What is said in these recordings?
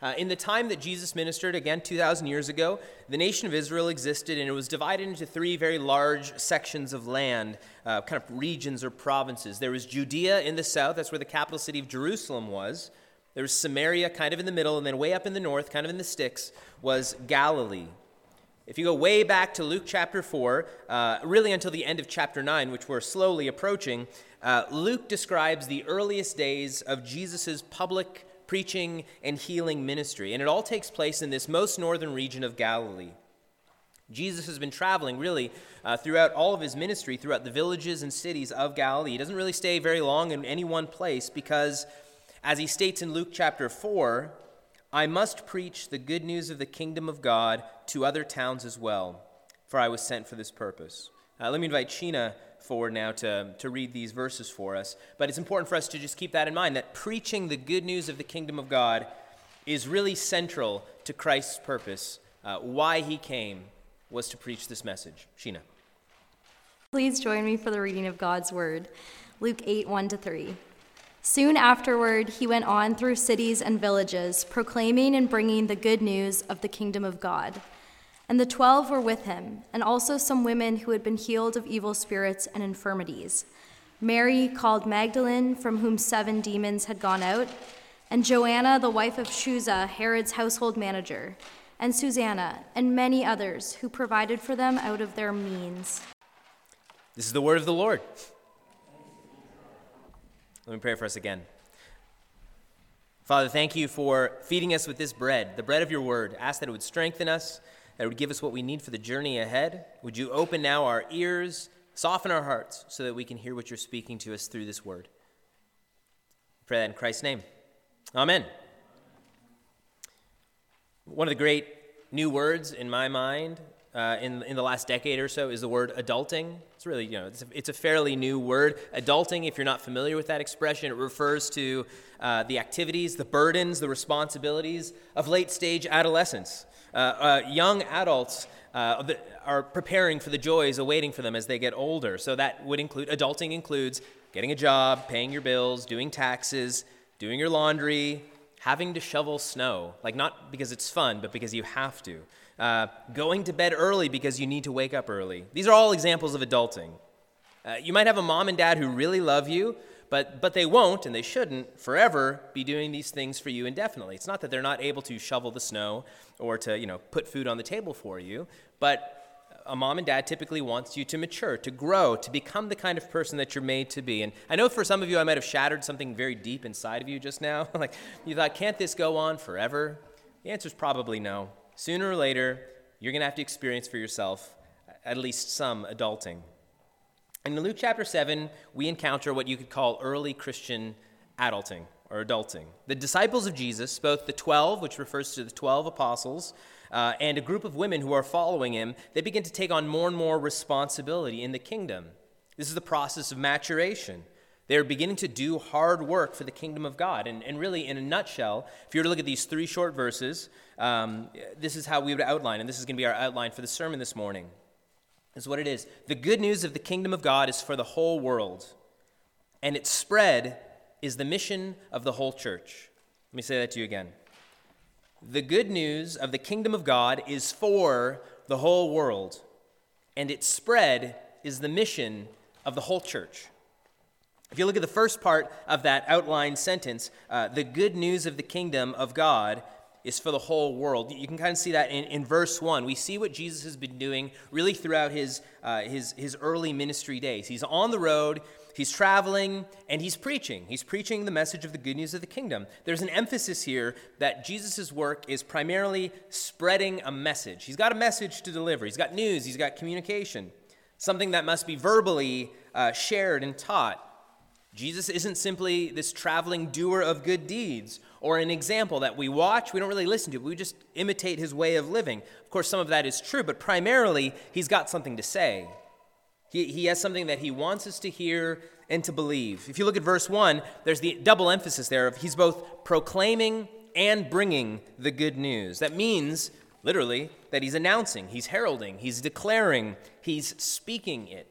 Uh, in the time that Jesus ministered, again, 2,000 years ago, the nation of Israel existed and it was divided into three very large sections of land, uh, kind of regions or provinces. There was Judea in the south, that's where the capital city of Jerusalem was. There was Samaria kind of in the middle, and then way up in the north, kind of in the sticks, was Galilee. If you go way back to Luke chapter 4, uh, really until the end of chapter 9, which we're slowly approaching, uh, Luke describes the earliest days of Jesus' public preaching, and healing ministry. And it all takes place in this most northern region of Galilee. Jesus has been traveling really uh, throughout all of his ministry, throughout the villages and cities of Galilee. He doesn't really stay very long in any one place because, as he states in Luke chapter 4, I must preach the good news of the kingdom of God to other towns as well, for I was sent for this purpose. Uh, let me invite Sheena forward now to, to read these verses for us. But it's important for us to just keep that in mind that preaching the good news of the kingdom of God is really central to Christ's purpose. Uh, why he came was to preach this message. Sheena. Please join me for the reading of God's word. Luke 8 1 to 3. Soon afterward, he went on through cities and villages, proclaiming and bringing the good news of the kingdom of God. And the twelve were with him, and also some women who had been healed of evil spirits and infirmities Mary, called Magdalene, from whom seven demons had gone out, and Joanna, the wife of Chuza, Herod's household manager, and Susanna, and many others who provided for them out of their means. This is the word of the Lord. Let me pray for us again. Father, thank you for feeding us with this bread, the bread of your word. Ask that it would strengthen us that would give us what we need for the journey ahead. Would you open now our ears, soften our hearts, so that we can hear what you're speaking to us through this word? pray that in Christ's name. Amen. One of the great new words in my mind uh, in, in the last decade or so is the word adulting. It's really, you know, it's a, it's a fairly new word. Adulting, if you're not familiar with that expression, it refers to uh, the activities, the burdens, the responsibilities of late stage adolescence. Uh, uh, young adults uh, are preparing for the joys awaiting for them as they get older. So that would include, adulting includes getting a job, paying your bills, doing taxes, doing your laundry, having to shovel snow. Like, not because it's fun, but because you have to. Uh, going to bed early because you need to wake up early. These are all examples of adulting. Uh, you might have a mom and dad who really love you, but, but they won't and they shouldn't forever be doing these things for you indefinitely. It's not that they're not able to shovel the snow or to you know, put food on the table for you, but a mom and dad typically wants you to mature, to grow, to become the kind of person that you're made to be. And I know for some of you, I might have shattered something very deep inside of you just now. like you thought, can't this go on forever? The answer is probably no. Sooner or later, you're going to have to experience for yourself at least some adulting. In Luke chapter 7, we encounter what you could call early Christian adulting or adulting. The disciples of Jesus, both the 12, which refers to the 12 apostles, uh, and a group of women who are following him, they begin to take on more and more responsibility in the kingdom. This is the process of maturation. They're beginning to do hard work for the kingdom of God. And, and really, in a nutshell, if you were to look at these three short verses, um, this is how we would outline, and this is going to be our outline for the sermon this morning is what it is. The good news of the kingdom of God is for the whole world, and its spread is the mission of the whole church. Let me say that to you again. The good news of the kingdom of God is for the whole world, and its spread is the mission of the whole church. If you look at the first part of that outlined sentence, uh, the good news of the kingdom of God is for the whole world. You can kind of see that in, in verse 1. We see what Jesus has been doing really throughout his, uh, his, his early ministry days. He's on the road, he's traveling, and he's preaching. He's preaching the message of the good news of the kingdom. There's an emphasis here that Jesus' work is primarily spreading a message. He's got a message to deliver, he's got news, he's got communication, something that must be verbally uh, shared and taught. Jesus isn't simply this traveling doer of good deeds or an example that we watch, we don't really listen to, we just imitate his way of living. Of course, some of that is true, but primarily, he's got something to say. He, he has something that he wants us to hear and to believe. If you look at verse 1, there's the double emphasis there of he's both proclaiming and bringing the good news. That means, literally, that he's announcing, he's heralding, he's declaring, he's speaking it.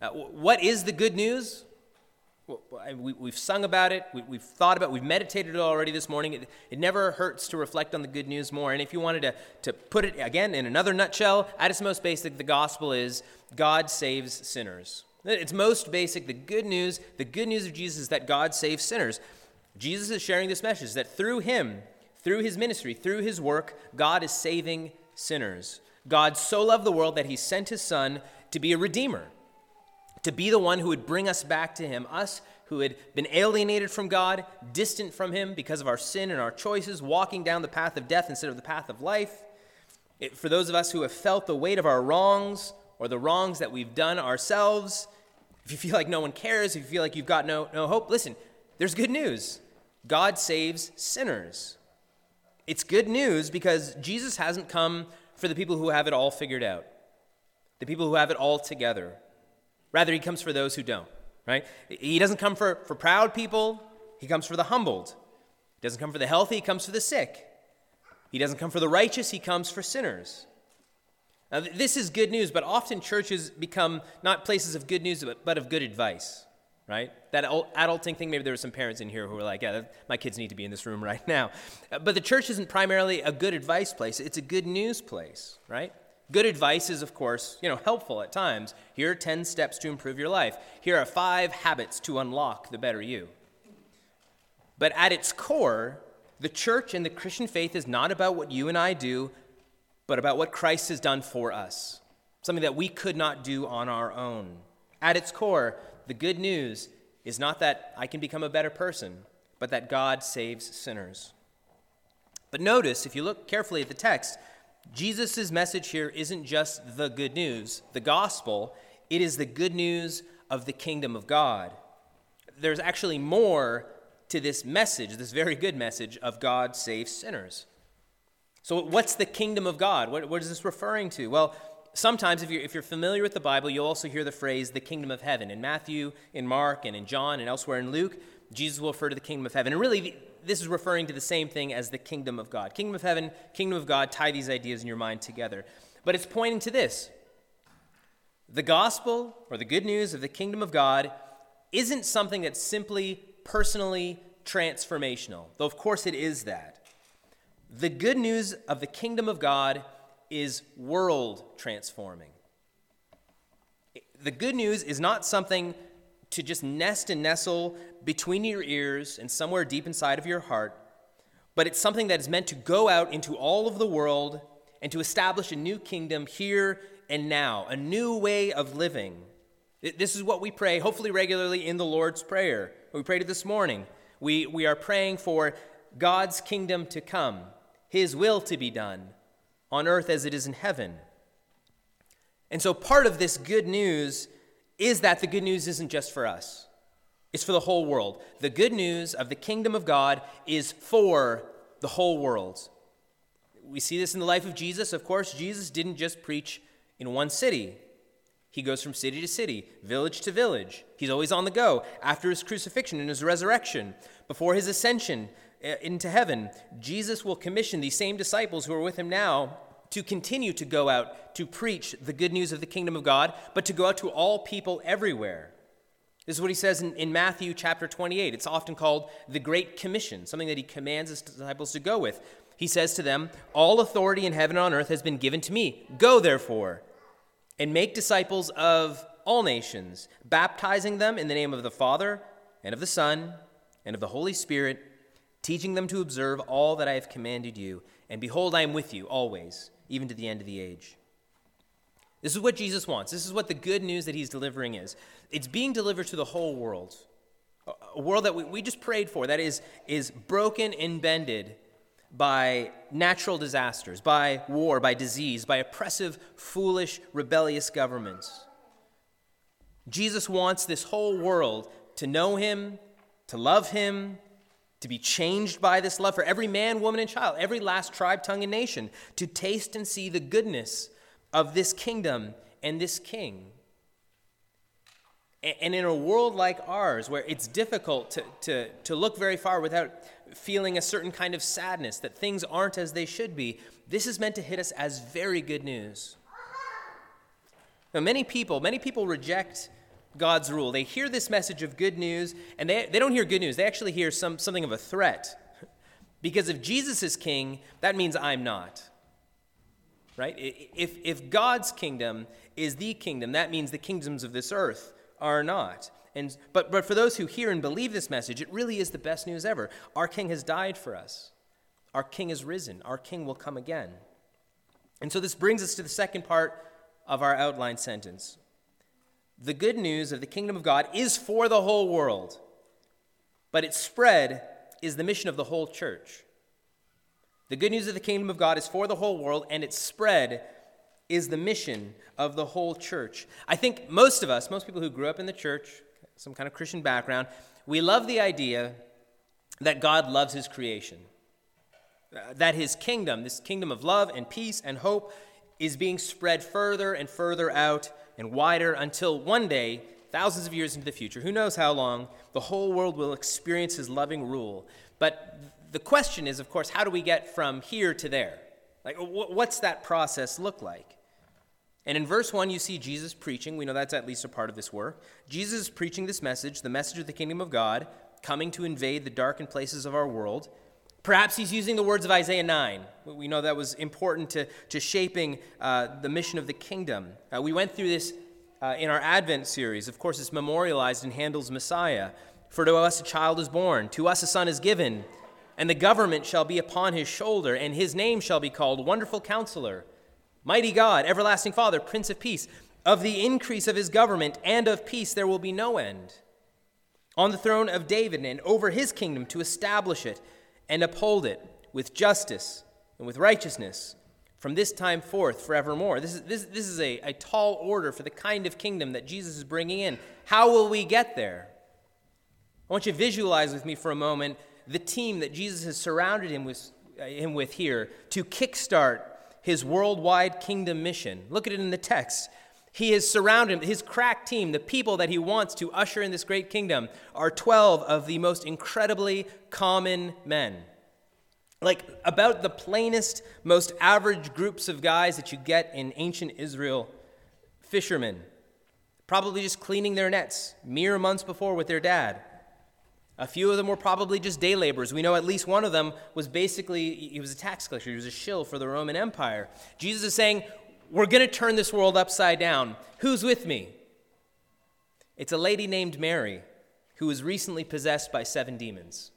Uh, what is the good news? We, have sung about it, we, have thought about it, we've meditated it already this morning. It, it, never hurts to reflect on the good news more. And if you wanted to, to put it again in another nutshell, at its most basic, the gospel is God saves sinners. It's most basic. The good news, the good news of Jesus is that God saves sinners. Jesus is sharing this message that through him, through his ministry, through his work, God is saving sinners. God so loved the world that he sent his son to be a redeemer, to be the one who would bring us back to him, us who had been alienated from God, distant from him because of our sin and our choices, walking down the path of death instead of the path of life. It, for those of us who have felt the weight of our wrongs or the wrongs that we've done ourselves, if you feel like no one cares, if you feel like you've got no, no hope, listen, there's good news. God saves sinners. It's good news because Jesus hasn't come for the people who have it all figured out, the people who have it all together. Rather, he comes for those who don't, right? He doesn't come for, for proud people, he comes for the humbled. He doesn't come for the healthy, he comes for the sick. He doesn't come for the righteous, he comes for sinners. Now, this is good news, but often churches become not places of good news, but, but of good advice right? That adulting thing, maybe there were some parents in here who were like, yeah, my kids need to be in this room right now. But the church isn't primarily a good advice place, it's a good news place, right? Good advice is, of course, you know, helpful at times. Here are 10 steps to improve your life. Here are five habits to unlock the better you. But at its core, the church and the Christian faith is not about what you and I do, but about what Christ has done for us, something that we could not do on our own. At its core, the good news is not that I can become a better person, but that God saves sinners. But notice, if you look carefully at the text, Jesus' message here isn't just the good news, the gospel, it is the good news of the kingdom of God. There's actually more to this message, this very good message of God saves sinners. So, what's the kingdom of God? What, what is this referring to? Well, sometimes, if you're, if you're familiar with the Bible, you'll also hear the phrase the kingdom of heaven. In Matthew, in Mark, and in John, and elsewhere in Luke, Jesus will refer to the kingdom of heaven. And really, this is referring to the same thing as the kingdom of God. Kingdom of heaven, kingdom of God, tie these ideas in your mind together. But it's pointing to this the gospel, or the good news of the kingdom of God, isn't something that's simply personally transformational, though, of course, it is that. The good news of the kingdom of God is world transforming. The good news is not something to just nest and nestle between your ears and somewhere deep inside of your heart, but it's something that is meant to go out into all of the world and to establish a new kingdom here and now, a new way of living. This is what we pray, hopefully regularly in the Lord's Prayer. We prayed it this morning. We, we are praying for God's kingdom to come, His will to be done on earth as it is in heaven. And so part of this good news is that the good news isn't just for us, it's for the whole world. The good news of the kingdom of God is for the whole world. We see this in the life of Jesus. Of course, Jesus didn't just preach in one city. He goes from city to city, village to village. He's always on the go. After his crucifixion and his resurrection, before his ascension, uh, into heaven, Jesus will commission these same disciples who are with him now to continue to go out to preach the good news of the kingdom of God, but to go out to all people everywhere. This is what he says in, in Matthew chapter 28. It's often called the Great Commission, something that he commands his disciples to go with. He says to them, All authority in heaven and on earth has been given to me. Go, therefore, and make disciples of all nations, baptizing them in the name of the Father, and of the Son, and of the Holy Spirit teaching them to observe all that I have commanded you. And behold, I am with you always, even to the end of the age. This is what Jesus wants. This is what the good news that he's delivering is. It's being delivered to the whole world, a world that we, we just prayed for, that is, is broken and bended by natural disasters, by war, by disease, by oppressive, foolish, rebellious governments. Jesus wants this whole world to know him, to love him, to be changed by this love for every man, woman, and child, every last tribe, tongue, and nation, to taste and see the goodness of this kingdom and this king. And in a world like ours, where it's difficult to, to, to look very far without feeling a certain kind of sadness that things aren't as they should be, this is meant to hit us as very good news. Now, many people, many people reject God's rule. They hear this message of good news, and they, they don't hear good news. They actually hear some, something of a threat. Because if Jesus is king, that means I'm not. Right? If, if God's kingdom is the kingdom, that means the kingdoms of this earth are not. And, but, but for those who hear and believe this message, it really is the best news ever. Our king has died for us, our king is risen, our king will come again. And so this brings us to the second part of our outline sentence. The good news of the kingdom of God is for the whole world, but its spread is the mission of the whole church. The good news of the kingdom of God is for the whole world, and its spread is the mission of the whole church. I think most of us, most people who grew up in the church, some kind of Christian background, we love the idea that God loves his creation. Uh, that his kingdom, this kingdom of love and peace and hope, is being spread further and further out and wider until one day, thousands of years into the future, who knows how long, the whole world will experience his loving rule. But the question is, of course, how do we get from here to there? Like, what's that process look like? And in verse 1, you see Jesus preaching. We know that's at least a part of this work. Jesus is preaching this message, the message of the kingdom of God, coming to invade the darkened places of our world. Perhaps he's using the words of Isaiah 9. We know that was important to, to shaping uh, the mission of the kingdom. Uh, we went through this uh, in our Advent series. Of course, it's memorialized in Handel's Messiah. For to us a child is born, to us a son is given, and the government shall be upon his shoulder, and his name shall be called Wonderful Counselor, Mighty God, Everlasting Father, Prince of Peace. Of the increase of his government and of peace there will be no end. On the throne of David and over his kingdom to establish it and uphold it with justice and with righteousness from this time forth forevermore. This is, this, this is a, a tall order for the kind of kingdom that Jesus is bringing in. How will we get there? I want you to visualize with me for a moment the team that Jesus has surrounded him with, uh, him with here to kickstart his worldwide kingdom mission. Look at it in the text. He has surrounded him. his crack team, the people that he wants to usher in this great kingdom, are 12 of the most incredibly common men. Like about the plainest, most average groups of guys that you get in ancient Israel fishermen, probably just cleaning their nets mere months before with their dad. A few of them were probably just day laborers. We know at least one of them was basically, he was a tax collector, he was a shill for the Roman Empire. Jesus is saying, we're going to turn this world upside down. Who's with me? It's a lady named Mary who was recently possessed by seven demons.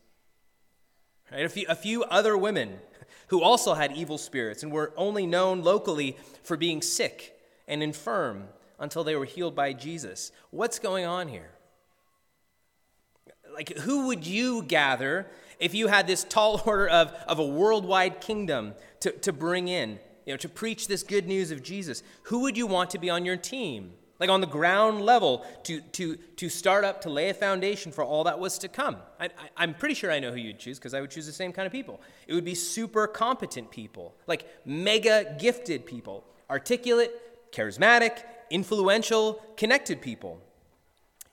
Right? A, few, a few other women who also had evil spirits and were only known locally for being sick and infirm until they were healed by Jesus. What's going on here? Like, who would you gather if you had this tall order of, of a worldwide kingdom to, to bring in? You know, to preach this good news of Jesus, who would you want to be on your team? Like on the ground level, to, to, to start up, to lay a foundation for all that was to come. I, am pretty sure I know who you'd choose because I would choose the same kind of people. It would be super competent people, like mega gifted people, articulate, charismatic, influential, connected people.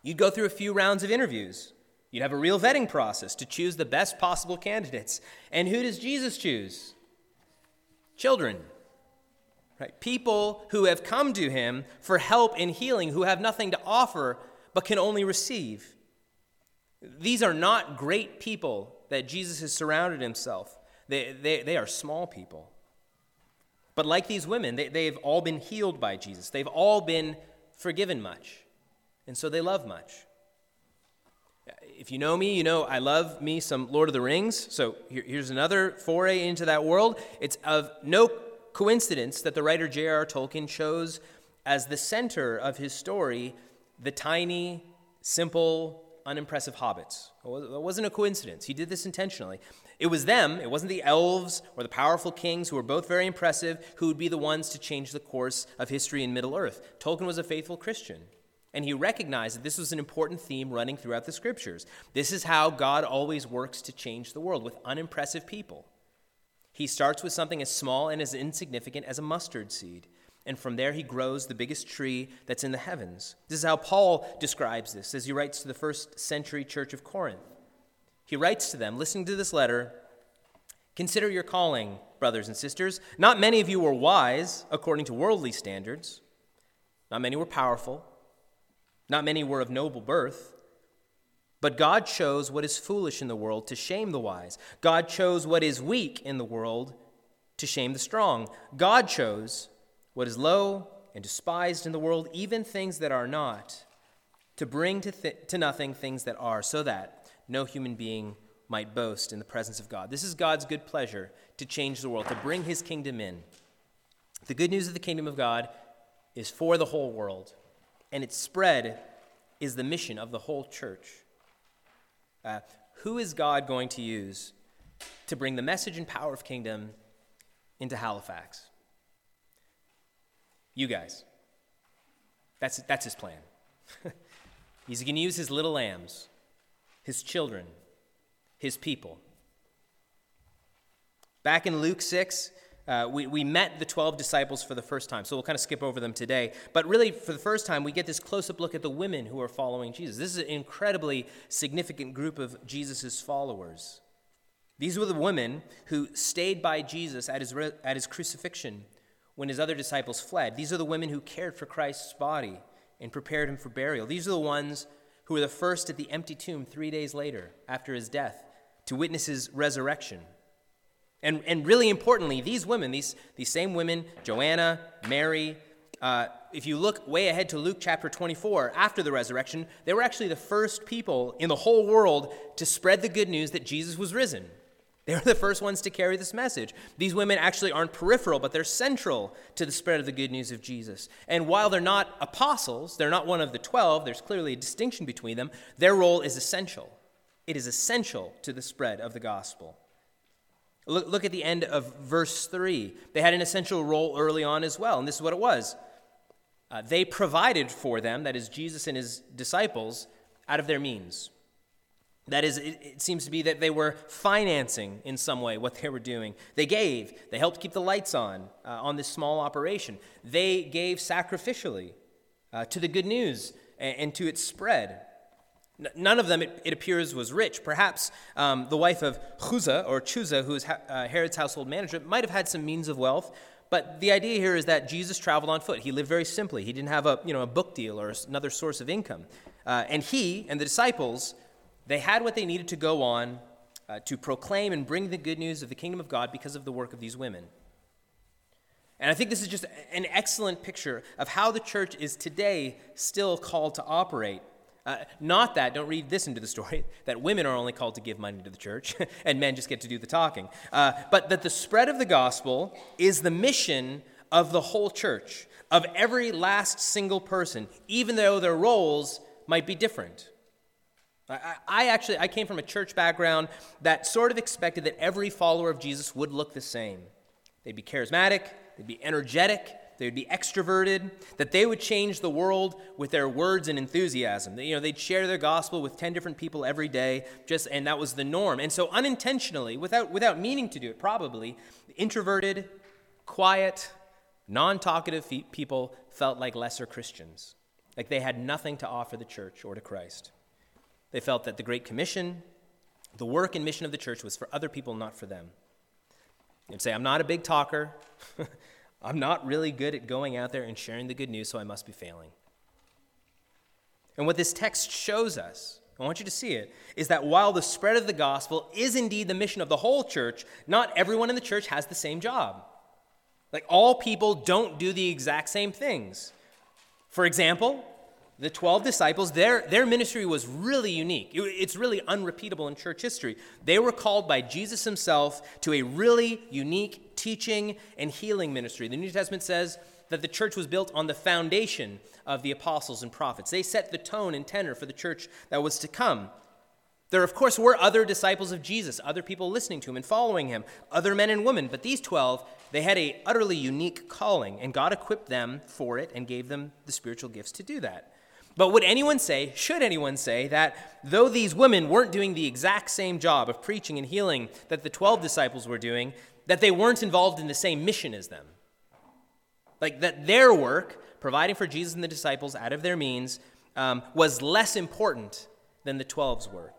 You'd go through a few rounds of interviews. You'd have a real vetting process to choose the best possible candidates. And who does Jesus choose? Children. Right? People who have come to him for help in healing, who have nothing to offer but can only receive. These are not great people that Jesus has surrounded himself. They, they, they are small people. But like these women, they, they've all been healed by Jesus. They've all been forgiven much. And so they love much. If you know me, you know I love me some Lord of the Rings. So here, here's another foray into that world. It's of no coincidence that the writer J.R.R. Tolkien chose as the center of his story the tiny, simple, unimpressive hobbits. It wasn't a coincidence. He did this intentionally. It was them, it wasn't the elves or the powerful kings, who were both very impressive, who would be the ones to change the course of history in Middle Earth. Tolkien was a faithful Christian. And he recognized that this was an important theme running throughout the scriptures. This is how God always works to change the world with unimpressive people. He starts with something as small and as insignificant as a mustard seed. And from there, he grows the biggest tree that's in the heavens. This is how Paul describes this as he writes to the first century church of Corinth. He writes to them, listening to this letter Consider your calling, brothers and sisters. Not many of you were wise according to worldly standards, not many were powerful. Not many were of noble birth. But God chose what is foolish in the world to shame the wise. God chose what is weak in the world to shame the strong. God chose what is low and despised in the world, even things that are not, to bring to, th- to nothing things that are, so that no human being might boast in the presence of God. This is God's good pleasure to change the world, to bring his kingdom in. The good news of the kingdom of God is for the whole world, and its spread is the mission of the whole church. Uh, who is God going to use to bring the message and power of kingdom into Halifax? You guys. That's, that's his plan. He's going to use his little lambs, his children, his people. Back in Luke 6, uh, we, we met the 12 disciples for the first time, so we'll kind of skip over them today. But really, for the first time, we get this close up look at the women who are following Jesus. This is an incredibly significant group of Jesus' followers. These were the women who stayed by Jesus at his, at his crucifixion when his other disciples fled. These are the women who cared for Christ's body and prepared him for burial. These are the ones who were the first at the empty tomb three days later after his death to witness his resurrection. And, and really importantly, these women, these, these same women, Joanna, Mary, uh, if you look way ahead to Luke chapter 24, after the resurrection, they were actually the first people in the whole world to spread the good news that Jesus was risen. They were the first ones to carry this message. These women actually aren't peripheral, but they're central to the spread of the good news of Jesus. And while they're not apostles, they're not one of the 12, there's clearly a distinction between them, their role is essential. It is essential to the spread of the gospel. Look, look at the end of verse 3. They had an essential role early on as well, and this is what it was. Uh, they provided for them, that is, Jesus and his disciples, out of their means. That is, it, it, seems to be that they were financing in some way what they were doing. They gave, they helped keep the lights on uh, on this small operation. They gave sacrificially uh, to the good news and, and to its spread. None of them, it, it appears, was rich. Perhaps um, the wife of Chuza, or Chuza, who was uh, Herod's household manager, might have had some means of wealth. But the idea here is that Jesus traveled on foot. He lived very simply. He didn't have a, you know, a book deal or another source of income. Uh, and he and the disciples, they had what they needed to go on uh, to proclaim and bring the good news of the kingdom of God because of the work of these women. And I think this is just an excellent picture of how the church is today still called to operate uh, not that, don't read this into the story, that women are only called to give money to the church and men just get to do the talking. Uh, but that the spread of the gospel is the mission of the whole church, of every last single person, even though their roles might be different. I, I actually I came from a church background that sort of expected that every follower of Jesus would look the same. They'd be charismatic, they'd be energetic, they would be extroverted, that they would change the world with their words and enthusiasm. You know, they'd share their gospel with 10 different people every day, just and that was the norm. And so unintentionally, without without meaning to do it, probably, introverted, quiet, non-talkative people felt like lesser Christians, like they had nothing to offer the church or to Christ. They felt that the Great Commission, the work and mission of the church was for other people, not for them. You'd say, I'm not a big talker. I'm not really good at going out there and sharing the good news, so I must be failing. And what this text shows us, I want you to see it, is that while the spread of the gospel is indeed the mission of the whole church, not everyone in the church has the same job. Like all people don't do the exact same things. For example, the 12 disciples, their, their ministry was really unique. It, it's really unrepeatable in church history. They were called by Jesus himself to a really unique teaching and healing ministry. The New Testament says that the church was built on the foundation of the apostles and prophets. They set the tone and tenor for the church that was to come. There, of course, were other disciples of Jesus, other people listening to him and following him, other men and women, but these 12, they had a utterly unique calling, and God equipped them for it and gave them the spiritual gifts to do that. But would anyone say, should anyone say, that though these women weren't doing the exact same job of preaching and healing that the 12 disciples were doing, that they weren't involved in the same mission as them? Like that their work, providing for Jesus and the disciples out of their means, um, was less important than the 12's work,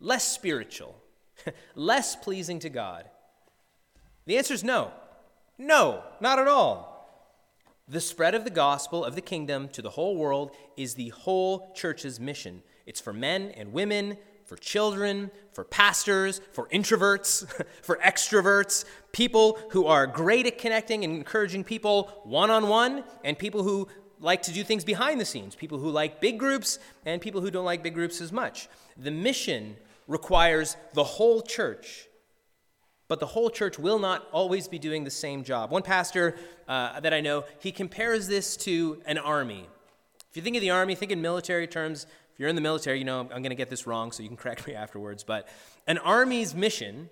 less spiritual, less pleasing to God? The answer is no. No, not at all. The spread of the gospel of the kingdom to the whole world is the whole church's mission. It's for men and women, for children, for pastors, for introverts, for extroverts, people who are great at connecting and encouraging people one on one, and people who like to do things behind the scenes, people who like big groups, and people who don't like big groups as much. The mission requires the whole church. But the whole church will not always be doing the same job. One pastor uh, that I know, he compares this to an army. If you think of the army, think in military terms. If you're in the military, you know I'm going to get this wrong, so you can correct me afterwards. But an army's mission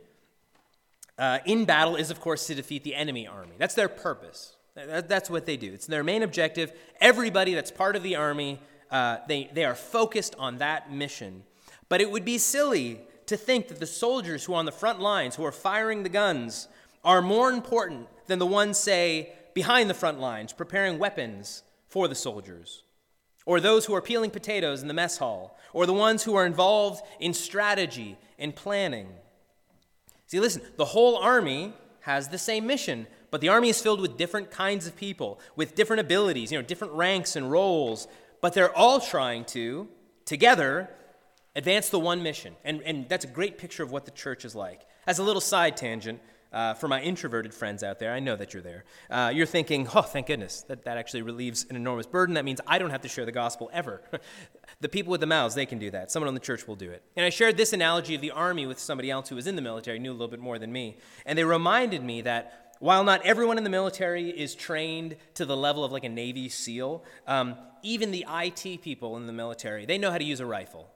uh, in battle is, of course, to defeat the enemy army. That's their purpose. That's what they do. It's their main objective. Everybody that's part of the army, uh, they, they are focused on that mission. But it would be silly to think that the soldiers who are on the front lines, who are firing the guns, are more important than the ones, say, behind the front lines, preparing weapons for the soldiers, or those who are peeling potatoes in the mess hall, or the ones who are involved in strategy and planning. See, listen, the whole army has the same mission, but the army is filled with different kinds of people, with different abilities, you know, different ranks and roles, but they're all trying to, together, advance the one mission. And, and that's a great picture of what the church is like. As a little side tangent, uh, for my introverted friends out there, I know that you're there. Uh, you're thinking, oh, thank goodness, that, that actually relieves an enormous burden. That means I don't have to share the gospel ever. the people with the mouths, they can do that. Someone in the church will do it. And I shared this analogy of the army with somebody else who was in the military, knew a little bit more than me. And they reminded me that while not everyone in the military is trained to the level of like a Navy SEAL, um, even the IT people in the military, they know how to use a rifle.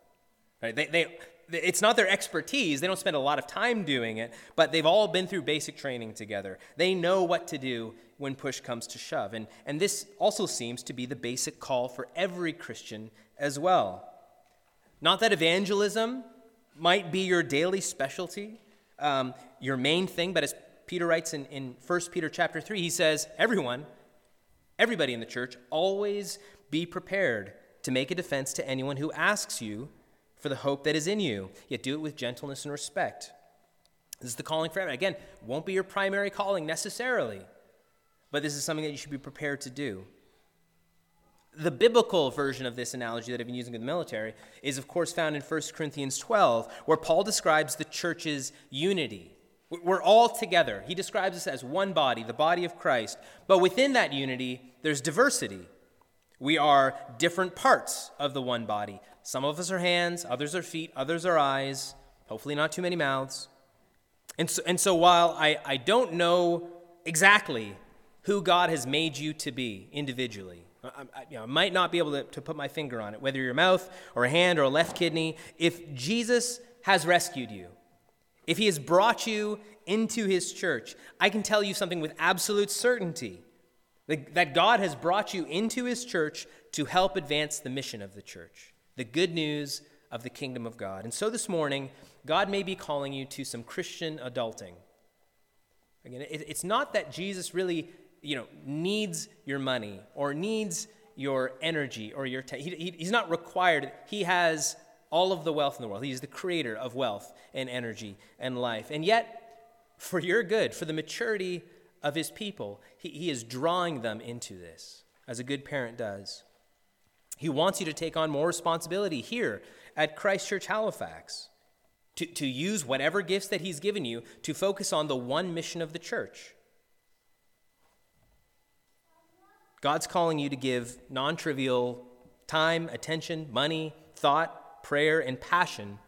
Right? They, they, it's not their expertise. They don't spend a lot of time doing it, but they've all been through basic training together. They know what to do when push comes to shove. And, and this also seems to be the basic call for every Christian as well. Not that evangelism might be your daily specialty, um, your main thing, but as Peter writes in, in 1 Peter chapter 3, he says, Everyone, everybody in the church, always be prepared to make a defense to anyone who asks you for the hope that is in you, yet do it with gentleness and respect. This is the calling for everyone. Again, won't be your primary calling necessarily, but this is something that you should be prepared to do. The biblical version of this analogy that I've been using in the military is, of course, found in 1 Corinthians 12, where Paul describes the church's unity. We're all together. He describes us as one body, the body of Christ. But within that unity, there's diversity. We are different parts of the one body. Some of us are hands, others are feet, others are eyes, hopefully, not too many mouths. And so, and so while I, I don't know exactly who God has made you to be individually, I, I, you know, I might not be able to, to put my finger on it, whether you're a mouth or a hand or a left kidney. If Jesus has rescued you, if he has brought you into his church, I can tell you something with absolute certainty that God has brought you into his church to help advance the mission of the church, the good news of the kingdom of God. And so this morning, God may be calling you to some Christian adulting. Again, it's not that Jesus really, you know, needs your money or needs your energy or your time. He, he's not required. He has all of the wealth in the world. He's the creator of wealth and energy and life. And yet, for your good, for the maturity of his people, he, he is drawing them into this, as a good parent does. He wants you to take on more responsibility here at Christ Church Halifax, to, to use whatever gifts that he's given you to focus on the one mission of the church. God's calling you to give non trivial time, attention, money, thought, prayer, and passion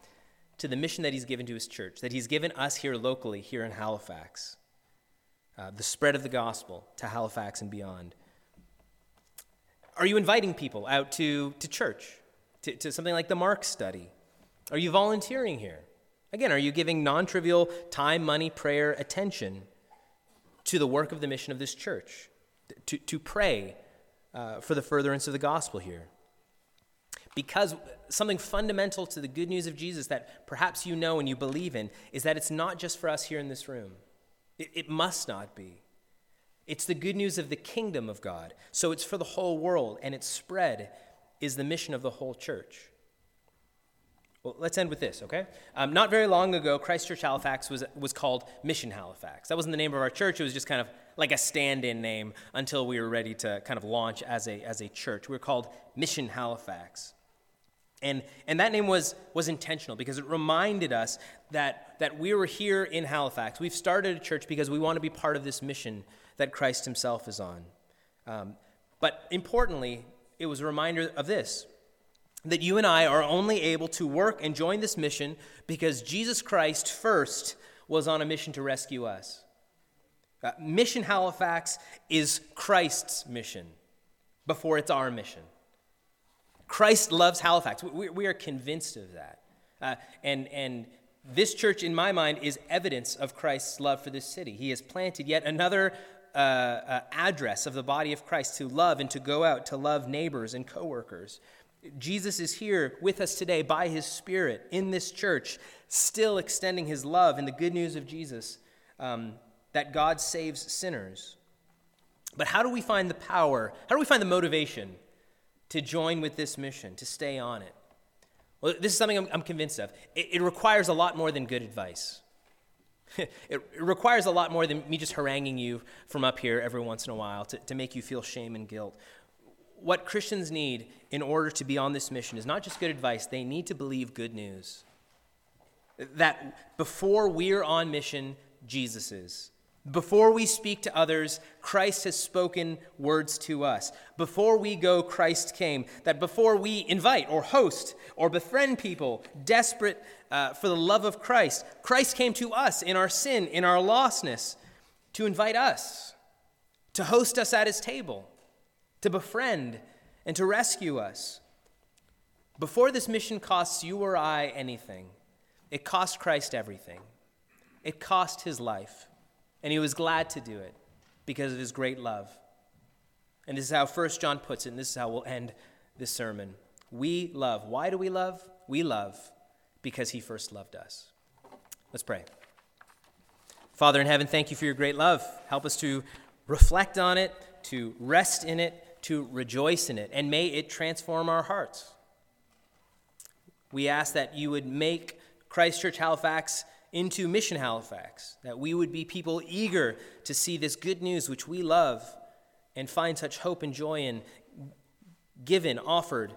to the mission that He's given to His church, that He's given us here locally, here in Halifax. Uh, the spread of the gospel to Halifax and beyond. Are you inviting people out to, to church, to, to something like the Mark study? Are you volunteering here? Again, are you giving non trivial time, money, prayer, attention to the work of the mission of this church? To, to pray uh, for the furtherance of the gospel here? Because something fundamental to the good news of Jesus that perhaps you know and you believe in is that it's not just for us here in this room. It, it must not be. It's the good news of the kingdom of God. So it's for the whole world, and its spread is the mission of the whole church. Well, let's end with this, okay? Um, not very long ago, Christchurch Halifax was, was called Mission Halifax. That wasn't the name of our church, it was just kind of like a stand in name until we were ready to kind of launch as a, as a church. We were called Mission Halifax. And, and that name was, was intentional because it reminded us that, that we were here in Halifax. We've started a church because we want to be part of this mission that Christ himself is on. Um, but importantly, it was a reminder of this that you and I are only able to work and join this mission because Jesus Christ first was on a mission to rescue us. Uh, mission Halifax is Christ's mission before it's our mission. Christ loves Halifax. We, we are convinced of that. Uh, and, and this church, in my mind, is evidence of Christ's love for this city. He has planted yet another uh, uh, address of the body of Christ to love and to go out to love neighbors and coworkers. Jesus is here with us today by his Spirit in this church, still extending his love and the good news of Jesus um, that God saves sinners. But how do we find the power? How do we find the motivation to join with this mission, to stay on it? Well, this is something I'm, I'm convinced of. It, it, requires a lot more than good advice. it, it, requires a lot more than me just haranguing you from up here every once in a while to, to make you feel shame and guilt. What Christians need in order to be on this mission is not just good advice, they need to believe good news. That before we're on mission, Jesus is. Before we speak to others, Christ has spoken words to us. Before we go, Christ came. That before we invite or host or befriend people desperate uh, for the love of Christ, Christ came to us in our sin, in our lostness, to invite us, to host us at his table, to befriend and to rescue us. Before this mission costs you or I anything, it cost Christ everything. It cost his life. And he was glad to do it because of his great love. And this is how First John puts it, and this is how we'll end this sermon. We love. Why do we love? We love because he first loved us. Let's pray. Father in heaven, thank you for your great love. Help us to reflect on it, to rest in it, to rejoice in it, and may it transform our hearts. We ask that you would make Christchurch Halifax into Mission Halifax, that we would be people eager to see this good news which we love and find such hope and joy in, given, offered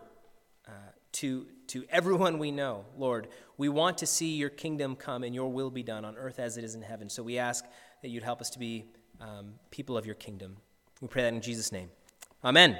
uh, to, to everyone we know. Lord, we want to see your kingdom come and your will be done on earth as it is in heaven. So we ask that you'd help us to be um, people of your kingdom. We pray that in Jesus' name. Amen.